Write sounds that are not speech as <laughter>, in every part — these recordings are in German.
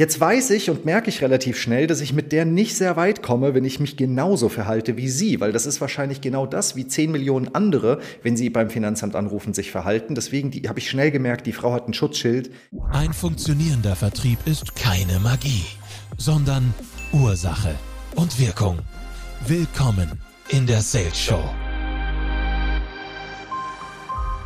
Jetzt weiß ich und merke ich relativ schnell, dass ich mit der nicht sehr weit komme, wenn ich mich genauso verhalte wie sie, weil das ist wahrscheinlich genau das, wie 10 Millionen andere, wenn sie beim Finanzamt anrufen, sich verhalten. Deswegen habe ich schnell gemerkt, die Frau hat ein Schutzschild. Ein funktionierender Vertrieb ist keine Magie, sondern Ursache und Wirkung. Willkommen in der Sales Show.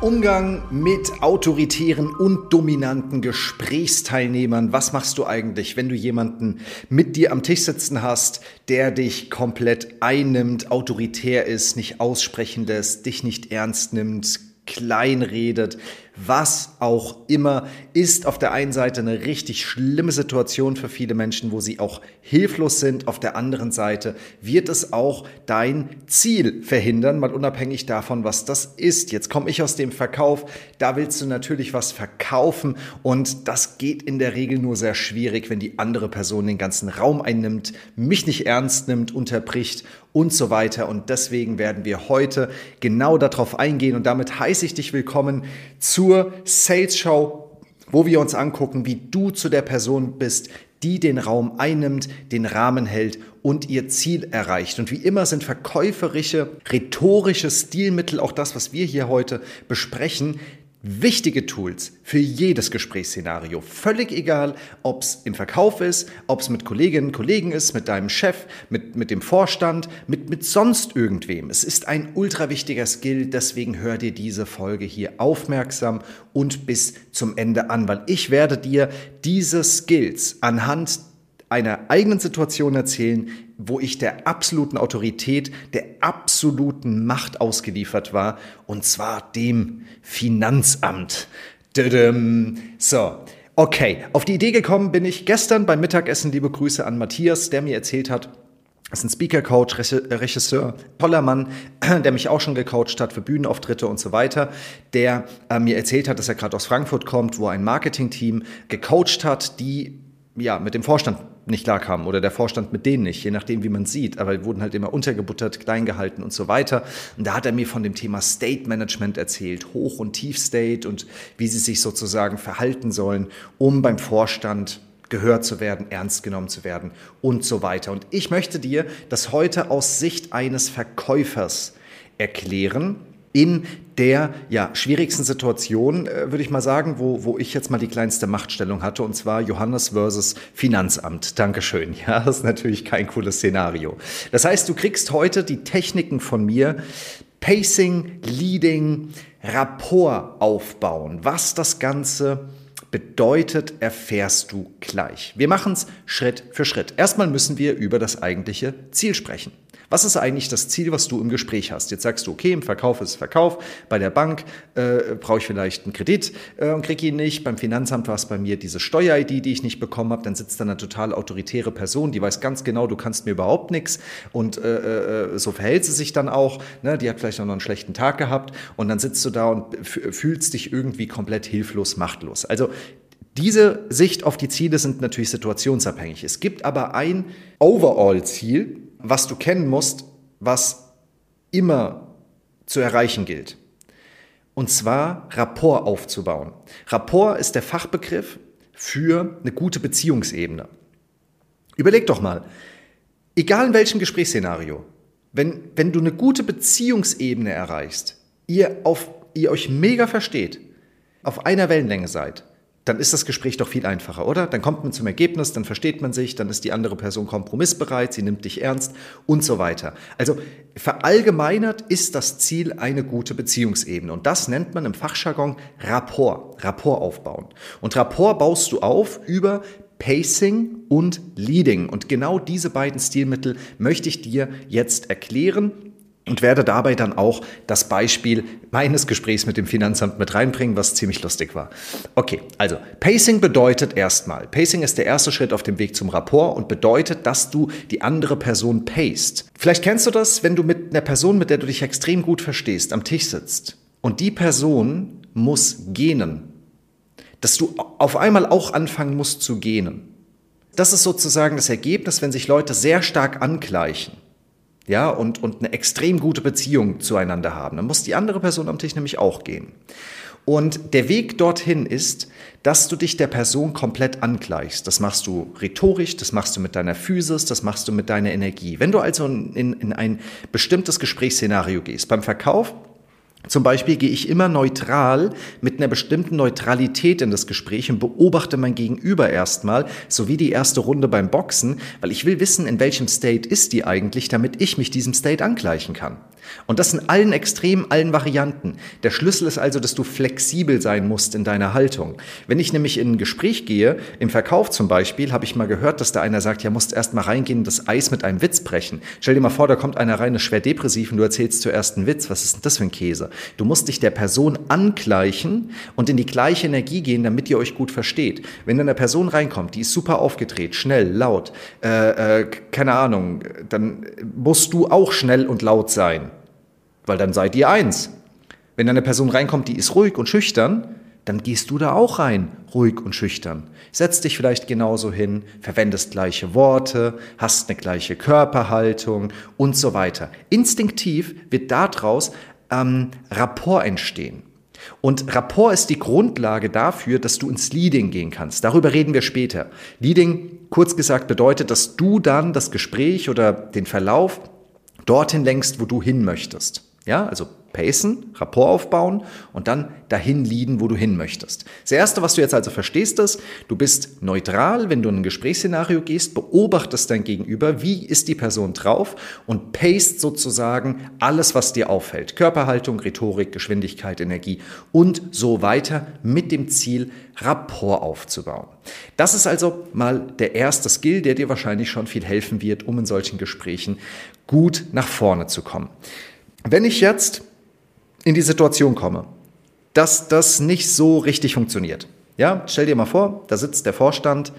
Umgang mit autoritären und dominanten Gesprächsteilnehmern. Was machst du eigentlich, wenn du jemanden mit dir am Tisch sitzen hast, der dich komplett einnimmt, autoritär ist, nicht aussprechen lässt, dich nicht ernst nimmt, kleinredet, was auch immer, ist auf der einen Seite eine richtig schlimme Situation für viele Menschen, wo sie auch hilflos sind. Auf der anderen Seite wird es auch dein Ziel verhindern, mal unabhängig davon, was das ist. Jetzt komme ich aus dem Verkauf, da willst du natürlich was verkaufen und das geht in der Regel nur sehr schwierig, wenn die andere Person den ganzen Raum einnimmt, mich nicht ernst nimmt, unterbricht und so weiter. Und deswegen werden wir heute genau darauf eingehen und damit heiße ich dich willkommen zu zur Sales Show, wo wir uns angucken, wie du zu der Person bist, die den Raum einnimmt, den Rahmen hält und ihr Ziel erreicht. Und wie immer sind verkäuferische, rhetorische Stilmittel auch das, was wir hier heute besprechen, wichtige Tools für jedes Gesprächsszenario. Völlig egal, ob es im Verkauf ist, ob es mit Kolleginnen und Kollegen ist, mit deinem Chef, mit, mit dem Vorstand, mit, mit sonst irgendwem. Es ist ein ultra wichtiger Skill, deswegen hör dir diese Folge hier aufmerksam und bis zum Ende an, weil ich werde dir diese Skills anhand einer eigenen Situation erzählen, wo ich der absoluten Autorität, der absoluten Macht ausgeliefert war, und zwar dem Finanzamt. So, okay, auf die Idee gekommen bin ich gestern beim Mittagessen, liebe Grüße an Matthias, der mir erzählt hat, das ist ein Speaker-Coach, Regisseur, toller Mann, <clears throat> der mich auch schon gecoacht hat für Bühnenauftritte und so weiter, der äh, mir erzählt hat, dass er gerade aus Frankfurt kommt, wo er ein Marketing-Team gecoacht hat, die ja mit dem Vorstand nicht klarkamen oder der Vorstand mit denen nicht, je nachdem, wie man sieht. Aber wurden halt immer untergebuttert, klein gehalten und so weiter. Und da hat er mir von dem Thema State Management erzählt, Hoch- und Tief-State und wie sie sich sozusagen verhalten sollen, um beim Vorstand gehört zu werden, ernst genommen zu werden und so weiter. Und ich möchte dir das heute aus Sicht eines Verkäufers erklären, in der ja, schwierigsten Situation, äh, würde ich mal sagen, wo, wo ich jetzt mal die kleinste Machtstellung hatte, und zwar Johannes versus Finanzamt. Dankeschön. Ja, das ist natürlich kein cooles Szenario. Das heißt, du kriegst heute die Techniken von mir, Pacing, Leading, Rapport aufbauen. Was das Ganze bedeutet, erfährst du gleich. Wir machen es Schritt für Schritt. Erstmal müssen wir über das eigentliche Ziel sprechen. Was ist eigentlich das Ziel, was du im Gespräch hast? Jetzt sagst du, okay, im Verkauf ist Verkauf, bei der Bank äh, brauche ich vielleicht einen Kredit äh, und kriege ihn nicht, beim Finanzamt war es bei mir diese Steuer-ID, die ich nicht bekommen habe, dann sitzt da eine total autoritäre Person, die weiß ganz genau, du kannst mir überhaupt nichts und äh, äh, so verhält sie sich dann auch, ne? die hat vielleicht auch noch einen schlechten Tag gehabt und dann sitzt du da und fühlst dich irgendwie komplett hilflos, machtlos. Also diese Sicht auf die Ziele sind natürlich situationsabhängig. Es gibt aber ein Overall-Ziel, was du kennen musst, was immer zu erreichen gilt. Und zwar Rapport aufzubauen. Rapport ist der Fachbegriff für eine gute Beziehungsebene. Überleg doch mal, egal in welchem Gesprächsszenario, wenn, wenn du eine gute Beziehungsebene erreichst, ihr, auf, ihr euch mega versteht, auf einer Wellenlänge seid, dann ist das Gespräch doch viel einfacher, oder? Dann kommt man zum Ergebnis, dann versteht man sich, dann ist die andere Person kompromissbereit, sie nimmt dich ernst und so weiter. Also verallgemeinert ist das Ziel eine gute Beziehungsebene und das nennt man im Fachjargon Rapport, Rapport aufbauen. Und Rapport baust du auf über Pacing und Leading. Und genau diese beiden Stilmittel möchte ich dir jetzt erklären und werde dabei dann auch das Beispiel meines Gesprächs mit dem Finanzamt mit reinbringen, was ziemlich lustig war. Okay, also Pacing bedeutet erstmal, Pacing ist der erste Schritt auf dem Weg zum Rapport und bedeutet, dass du die andere Person paced. Vielleicht kennst du das, wenn du mit einer Person, mit der du dich extrem gut verstehst, am Tisch sitzt und die Person muss gähnen, dass du auf einmal auch anfangen musst zu gähnen. Das ist sozusagen das Ergebnis, wenn sich Leute sehr stark angleichen ja, und, und eine extrem gute Beziehung zueinander haben. Dann muss die andere Person am Tisch nämlich auch gehen. Und der Weg dorthin ist, dass du dich der Person komplett angleichst. Das machst du rhetorisch, das machst du mit deiner Physis, das machst du mit deiner Energie. Wenn du also in, in ein bestimmtes Gesprächsszenario gehst, beim Verkauf zum Beispiel gehe ich immer neutral mit einer bestimmten Neutralität in das Gespräch und beobachte mein Gegenüber erstmal, so wie die erste Runde beim Boxen, weil ich will wissen, in welchem State ist die eigentlich, damit ich mich diesem State angleichen kann. Und das in allen Extremen, allen Varianten. Der Schlüssel ist also, dass du flexibel sein musst in deiner Haltung. Wenn ich nämlich in ein Gespräch gehe, im Verkauf zum Beispiel, habe ich mal gehört, dass da einer sagt, ja, musst erst mal reingehen und das Eis mit einem Witz brechen. Stell dir mal vor, da kommt einer rein, ist schwer depressiv und du erzählst zuerst einen Witz. Was ist denn das für ein Käse? Du musst dich der Person angleichen und in die gleiche Energie gehen, damit ihr euch gut versteht. Wenn dann eine Person reinkommt, die ist super aufgedreht, schnell, laut, äh, äh, keine Ahnung, dann musst du auch schnell und laut sein weil dann seid ihr eins. Wenn eine Person reinkommt, die ist ruhig und schüchtern, dann gehst du da auch rein, ruhig und schüchtern. Setz dich vielleicht genauso hin, verwendest gleiche Worte, hast eine gleiche Körperhaltung und so weiter. Instinktiv wird daraus ähm, Rapport entstehen. Und Rapport ist die Grundlage dafür, dass du ins Leading gehen kannst. Darüber reden wir später. Leading, kurz gesagt, bedeutet, dass du dann das Gespräch oder den Verlauf dorthin lenkst, wo du hin möchtest. Ja, also pacen, Rapport aufbauen und dann dahin leaden, wo du hin möchtest. Das Erste, was du jetzt also verstehst, ist, du bist neutral, wenn du in ein Gesprächsszenario gehst, beobachtest dein Gegenüber, wie ist die Person drauf und paste sozusagen alles, was dir auffällt. Körperhaltung, Rhetorik, Geschwindigkeit, Energie und so weiter mit dem Ziel, Rapport aufzubauen. Das ist also mal der erste Skill, der dir wahrscheinlich schon viel helfen wird, um in solchen Gesprächen gut nach vorne zu kommen. Wenn ich jetzt in die Situation komme, dass das nicht so richtig funktioniert, ja, stell dir mal vor, da sitzt der Vorstand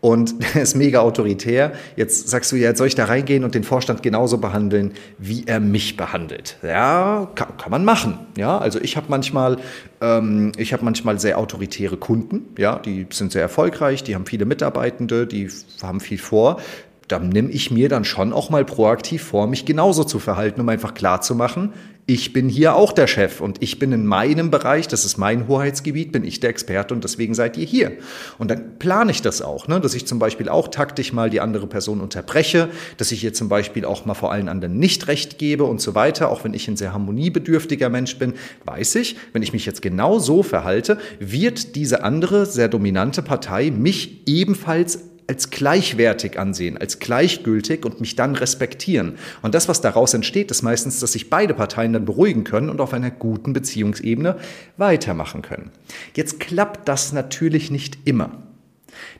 und <laughs> er ist mega autoritär. Jetzt sagst du ja, jetzt soll ich da reingehen und den Vorstand genauso behandeln, wie er mich behandelt. Ja, kann, kann man machen. Ja, also ich habe manchmal, ähm, ich habe manchmal sehr autoritäre Kunden. Ja, die sind sehr erfolgreich, die haben viele Mitarbeitende, die haben viel vor dann nehme ich mir dann schon auch mal proaktiv vor, mich genauso zu verhalten, um einfach klar zu machen, ich bin hier auch der Chef und ich bin in meinem Bereich, das ist mein Hoheitsgebiet, bin ich der Experte und deswegen seid ihr hier. Und dann plane ich das auch, ne? dass ich zum Beispiel auch taktisch mal die andere Person unterbreche, dass ich ihr zum Beispiel auch mal vor allen anderen nicht recht gebe und so weiter. Auch wenn ich ein sehr harmoniebedürftiger Mensch bin, weiß ich, wenn ich mich jetzt genau so verhalte, wird diese andere, sehr dominante Partei mich ebenfalls als gleichwertig ansehen, als gleichgültig und mich dann respektieren. Und das, was daraus entsteht, ist meistens, dass sich beide Parteien dann beruhigen können und auf einer guten Beziehungsebene weitermachen können. Jetzt klappt das natürlich nicht immer.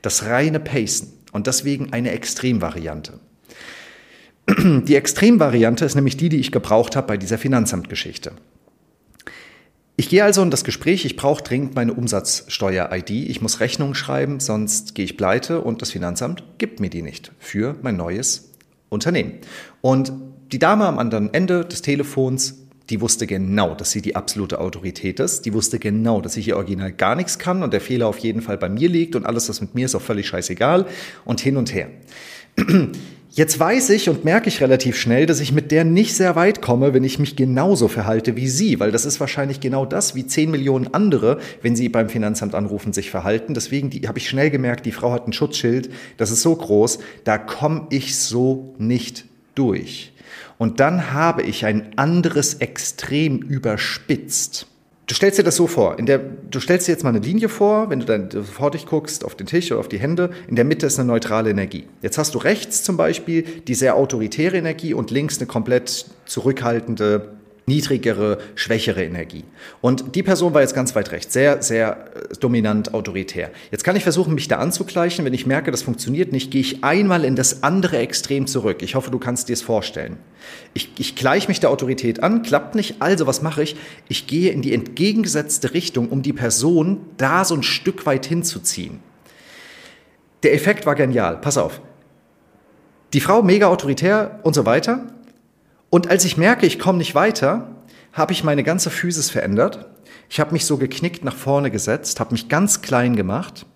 Das reine Pacen und deswegen eine Extremvariante. Die Extremvariante ist nämlich die, die ich gebraucht habe bei dieser Finanzamtgeschichte. Ich gehe also in das Gespräch, ich brauche dringend meine Umsatzsteuer-ID, ich muss Rechnungen schreiben, sonst gehe ich pleite und das Finanzamt gibt mir die nicht für mein neues Unternehmen. Und die Dame am anderen Ende des Telefons, die wusste genau, dass sie die absolute Autorität ist. Die wusste genau, dass ich hier original gar nichts kann und der Fehler auf jeden Fall bei mir liegt und alles, was mit mir ist, auch völlig scheißegal und hin und her. Jetzt weiß ich und merke ich relativ schnell, dass ich mit der nicht sehr weit komme, wenn ich mich genauso verhalte wie sie, weil das ist wahrscheinlich genau das, wie 10 Millionen andere, wenn sie beim Finanzamt anrufen, sich verhalten. Deswegen habe ich schnell gemerkt, die Frau hat ein Schutzschild, das ist so groß, da komme ich so nicht durch. Und dann habe ich ein anderes Extrem überspitzt. Du stellst dir das so vor, in der, du stellst dir jetzt mal eine Linie vor, wenn du dann vor dich guckst, auf den Tisch oder auf die Hände, in der Mitte ist eine neutrale Energie. Jetzt hast du rechts zum Beispiel die sehr autoritäre Energie und links eine komplett zurückhaltende, niedrigere, schwächere Energie. Und die Person war jetzt ganz weit rechts, sehr, sehr äh, dominant, autoritär. Jetzt kann ich versuchen, mich da anzugleichen. Wenn ich merke, das funktioniert nicht, gehe ich einmal in das andere Extrem zurück. Ich hoffe, du kannst dir es vorstellen. Ich, ich gleiche mich der Autorität an, klappt nicht. Also, was mache ich? Ich gehe in die entgegengesetzte Richtung, um die Person da so ein Stück weit hinzuziehen. Der Effekt war genial. Pass auf. Die Frau mega autoritär und so weiter. Und als ich merke, ich komme nicht weiter, habe ich meine ganze Physis verändert. Ich habe mich so geknickt nach vorne gesetzt, habe mich ganz klein gemacht,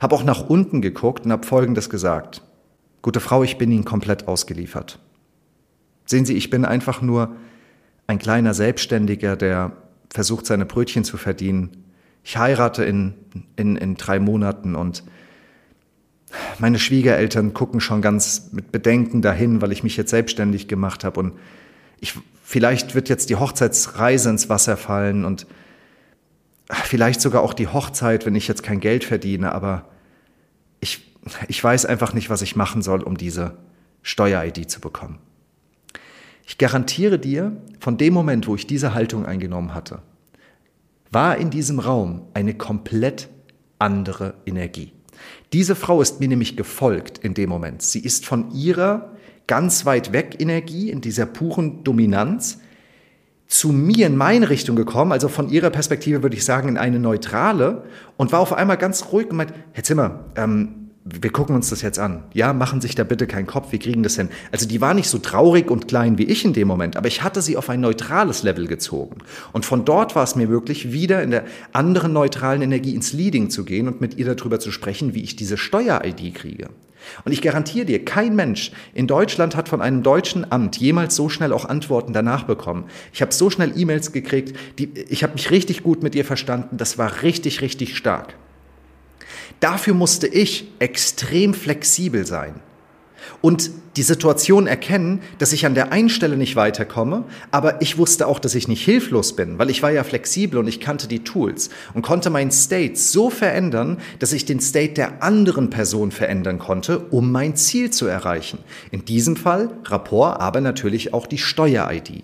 habe auch nach unten geguckt und habe Folgendes gesagt. Gute Frau, ich bin Ihnen komplett ausgeliefert. Sehen Sie, ich bin einfach nur ein kleiner Selbstständiger, der versucht seine Brötchen zu verdienen. Ich heirate in, in, in drei Monaten und meine Schwiegereltern gucken schon ganz mit Bedenken dahin, weil ich mich jetzt selbstständig gemacht habe und ich, vielleicht wird jetzt die Hochzeitsreise ins Wasser fallen und vielleicht sogar auch die Hochzeit, wenn ich jetzt kein Geld verdiene, aber ich, ich weiß einfach nicht, was ich machen soll, um diese Steuer-ID zu bekommen. Ich garantiere dir, von dem Moment, wo ich diese Haltung eingenommen hatte, war in diesem Raum eine komplett andere Energie. Diese Frau ist mir nämlich gefolgt in dem Moment. Sie ist von ihrer ganz weit weg Energie, in dieser puren Dominanz, zu mir in meine Richtung gekommen, also von ihrer Perspektive würde ich sagen in eine neutrale und war auf einmal ganz ruhig und meint, Herr Zimmer, ähm, wir gucken uns das jetzt an. Ja, machen sich da bitte keinen Kopf, wir kriegen das hin. Also die war nicht so traurig und klein wie ich in dem Moment, aber ich hatte sie auf ein neutrales Level gezogen. Und von dort war es mir möglich, wieder in der anderen neutralen Energie ins Leading zu gehen und mit ihr darüber zu sprechen, wie ich diese Steuer-ID kriege. Und ich garantiere dir, kein Mensch in Deutschland hat von einem deutschen Amt jemals so schnell auch Antworten danach bekommen. Ich habe so schnell E-Mails gekriegt, die, ich habe mich richtig gut mit ihr verstanden, das war richtig, richtig stark. Dafür musste ich extrem flexibel sein und die Situation erkennen, dass ich an der einen Stelle nicht weiterkomme, aber ich wusste auch, dass ich nicht hilflos bin, weil ich war ja flexibel und ich kannte die Tools und konnte meinen State so verändern, dass ich den State der anderen Person verändern konnte, um mein Ziel zu erreichen. In diesem Fall Rapport, aber natürlich auch die Steuer-ID.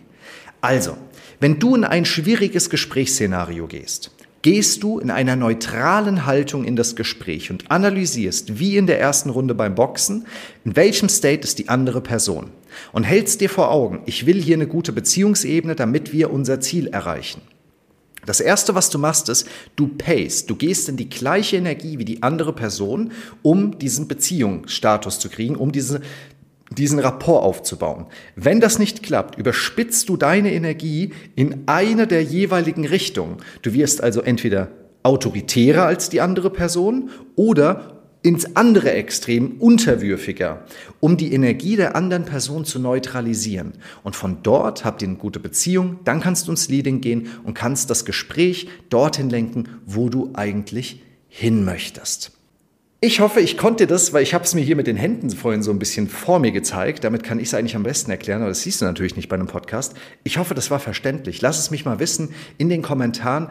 Also, wenn du in ein schwieriges Gesprächsszenario gehst, gehst du in einer neutralen Haltung in das Gespräch und analysierst, wie in der ersten Runde beim Boxen, in welchem State ist die andere Person und hältst dir vor Augen, ich will hier eine gute Beziehungsebene, damit wir unser Ziel erreichen. Das erste, was du machst, ist, du payst. Du gehst in die gleiche Energie wie die andere Person, um diesen Beziehungsstatus zu kriegen, um diese diesen Rapport aufzubauen. Wenn das nicht klappt, überspitzt du deine Energie in eine der jeweiligen Richtungen. Du wirst also entweder autoritärer als die andere Person oder ins andere Extrem unterwürfiger, um die Energie der anderen Person zu neutralisieren. Und von dort habt ihr eine gute Beziehung, dann kannst du ins Leading gehen und kannst das Gespräch dorthin lenken, wo du eigentlich hin möchtest. Ich hoffe, ich konnte das, weil ich habe es mir hier mit den Händen vorhin so ein bisschen vor mir gezeigt. Damit kann ich es eigentlich am besten erklären, aber das siehst du natürlich nicht bei einem Podcast. Ich hoffe, das war verständlich. Lass es mich mal wissen in den Kommentaren.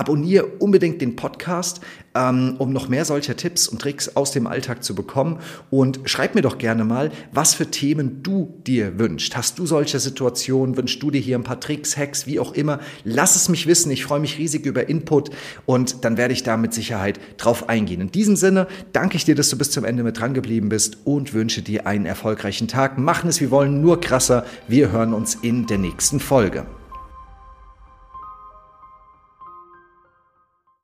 Abonniere unbedingt den Podcast, ähm, um noch mehr solcher Tipps und Tricks aus dem Alltag zu bekommen. Und schreib mir doch gerne mal, was für Themen du dir wünschst. Hast du solche Situationen? Wünschst du dir hier ein paar Tricks, Hacks, wie auch immer? Lass es mich wissen. Ich freue mich riesig über Input und dann werde ich da mit Sicherheit drauf eingehen. In diesem Sinne danke ich dir, dass du bis zum Ende mit dran geblieben bist und wünsche dir einen erfolgreichen Tag. Machen es, wir wollen nur krasser. Wir hören uns in der nächsten Folge.